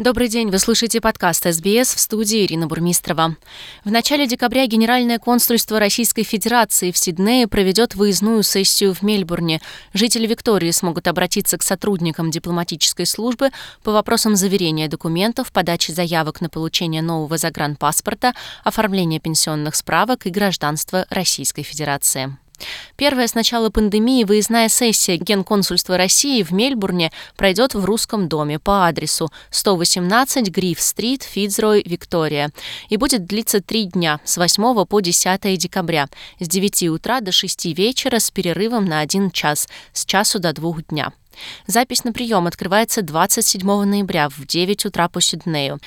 Добрый день, вы слушаете подкаст СБС в студии Ирина Бурмистрова. В начале декабря Генеральное консульство Российской Федерации в Сиднее проведет выездную сессию в Мельбурне. Жители Виктории смогут обратиться к сотрудникам дипломатической службы по вопросам заверения документов, подачи заявок на получение нового загранпаспорта, оформления пенсионных справок и гражданства Российской Федерации. Первая с начала пандемии выездная сессия Генконсульства России в Мельбурне пройдет в Русском доме по адресу 118 Гриф-стрит, Фицрой, Виктория и будет длиться три дня с 8 по 10 декабря с 9 утра до 6 вечера с перерывом на 1 час с часу до 2 дня. Запись на прием открывается 27 ноября в 9 утра по Сиднею.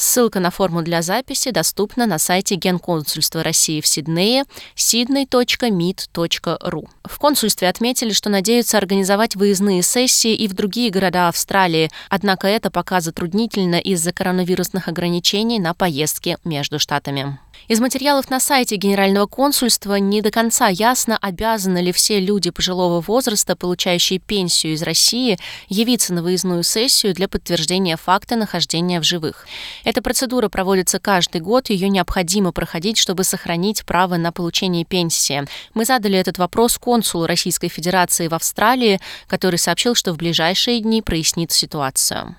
Ссылка на форму для записи доступна на сайте Генконсульства России в Сиднее sydney.mit.ru. В консульстве отметили, что надеются организовать выездные сессии и в другие города Австралии, однако это пока затруднительно из-за коронавирусных ограничений на поездки между штатами. Из материалов на сайте Генерального консульства не до конца ясно, обязаны ли все люди пожилого возраста, получающие пенсию из России, явиться на выездную сессию для подтверждения факта нахождения в живых. Эта процедура проводится каждый год, ее необходимо проходить, чтобы сохранить право на получение пенсии. Мы задали этот вопрос консулу Российской Федерации в Австралии, который сообщил, что в ближайшие дни прояснит ситуацию.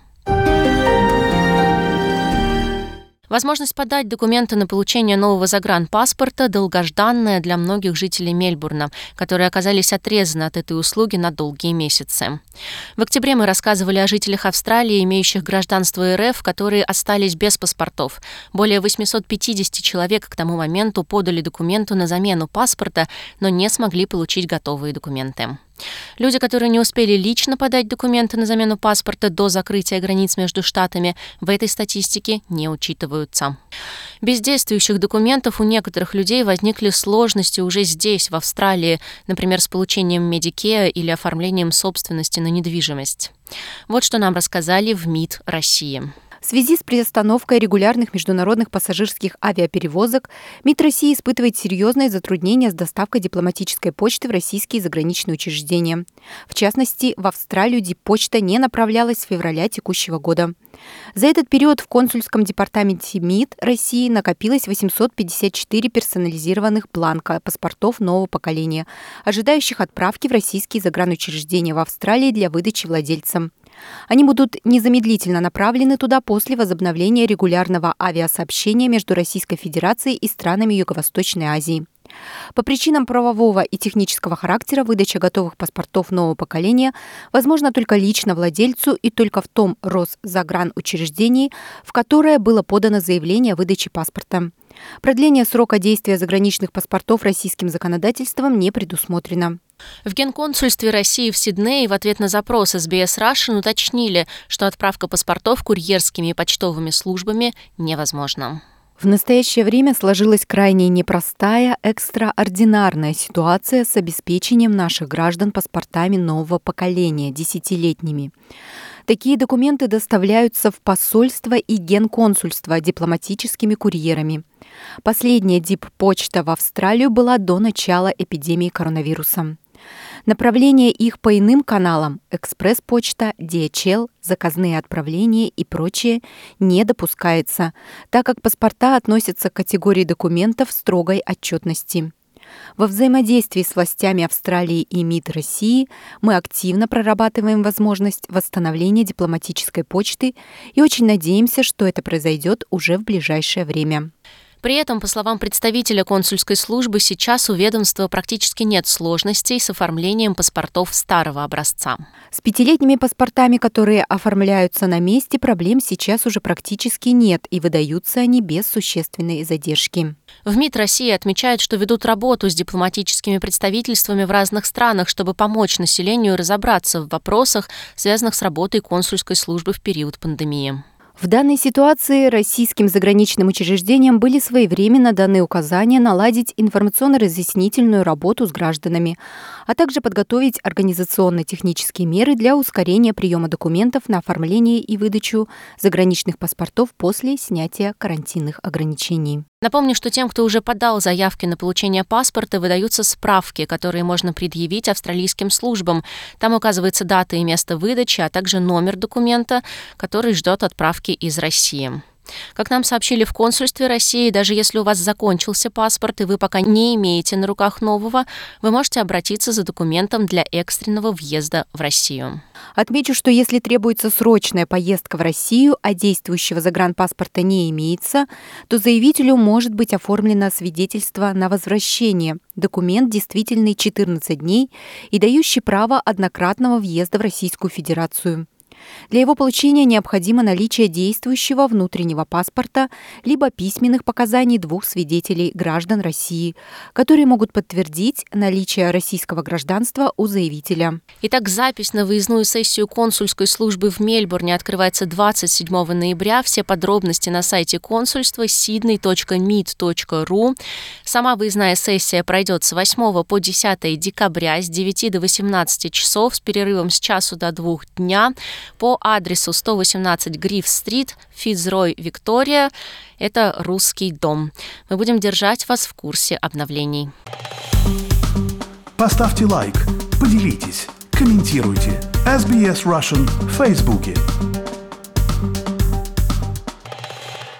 Возможность подать документы на получение нового загранпаспорта – долгожданная для многих жителей Мельбурна, которые оказались отрезаны от этой услуги на долгие месяцы. В октябре мы рассказывали о жителях Австралии, имеющих гражданство РФ, которые остались без паспортов. Более 850 человек к тому моменту подали документы на замену паспорта, но не смогли получить готовые документы. Люди, которые не успели лично подать документы на замену паспорта до закрытия границ между штатами, в этой статистике не учитываются. Без действующих документов у некоторых людей возникли сложности уже здесь, в Австралии, например, с получением Medicare или оформлением собственности на недвижимость. Вот что нам рассказали в МИД России. В связи с приостановкой регулярных международных пассажирских авиаперевозок МИД России испытывает серьезные затруднения с доставкой дипломатической почты в российские заграничные учреждения. В частности, в Австралию диппочта не направлялась с февраля текущего года. За этот период в консульском департаменте МИД России накопилось 854 персонализированных бланка паспортов нового поколения, ожидающих отправки в российские загранучреждения в Австралии для выдачи владельцам. Они будут незамедлительно направлены туда после возобновления регулярного авиасообщения между Российской Федерацией и странами Юго-Восточной Азии. По причинам правового и технического характера выдача готовых паспортов нового поколения возможно только лично владельцу и только в том Росзагранучреждении, в которое было подано заявление о выдаче паспорта. Продление срока действия заграничных паспортов российским законодательством не предусмотрено. В Генконсульстве России в Сиднее в ответ на запрос СБС Russian уточнили, что отправка паспортов курьерскими и почтовыми службами невозможна. В настоящее время сложилась крайне непростая, экстраординарная ситуация с обеспечением наших граждан паспортами нового поколения, десятилетними. Такие документы доставляются в посольство и генконсульство дипломатическими курьерами. Последняя дип-почта в Австралию была до начала эпидемии коронавируса. Направление их по иным каналам – экспресс-почта, DHL, заказные отправления и прочее – не допускается, так как паспорта относятся к категории документов строгой отчетности. Во взаимодействии с властями Австралии и МИД России мы активно прорабатываем возможность восстановления дипломатической почты и очень надеемся, что это произойдет уже в ближайшее время. При этом, по словам представителя консульской службы, сейчас у ведомства практически нет сложностей с оформлением паспортов старого образца. С пятилетними паспортами, которые оформляются на месте, проблем сейчас уже практически нет, и выдаются они без существенной задержки. В МИД России отмечают, что ведут работу с дипломатическими представительствами в разных странах, чтобы помочь населению разобраться в вопросах, связанных с работой консульской службы в период пандемии. В данной ситуации российским заграничным учреждениям были своевременно даны указания наладить информационно-разъяснительную работу с гражданами, а также подготовить организационно-технические меры для ускорения приема документов на оформление и выдачу заграничных паспортов после снятия карантинных ограничений. Напомню, что тем, кто уже подал заявки на получение паспорта, выдаются справки, которые можно предъявить австралийским службам. Там указывается дата и место выдачи, а также номер документа, который ждет отправки из России. Как нам сообщили в консульстве России, даже если у вас закончился паспорт и вы пока не имеете на руках нового, вы можете обратиться за документом для экстренного въезда в Россию. Отмечу, что если требуется срочная поездка в Россию, а действующего загранпаспорта не имеется, то заявителю может быть оформлено свидетельство на возвращение, документ действительный 14 дней и дающий право однократного въезда в Российскую Федерацию. Для его получения необходимо наличие действующего внутреннего паспорта либо письменных показаний двух свидетелей граждан России, которые могут подтвердить наличие российского гражданства у заявителя. Итак, запись на выездную сессию консульской службы в Мельбурне открывается 27 ноября. Все подробности на сайте консульства sydney.meet.ru. Сама выездная сессия пройдет с 8 по 10 декабря с 9 до 18 часов с перерывом с часу до двух дня по адресу 118 Гриф-стрит, Физрой, Виктория. Это русский дом. Мы будем держать вас в курсе обновлений. Поставьте лайк, поделитесь, комментируйте. SBS Russian в Фейсбуке.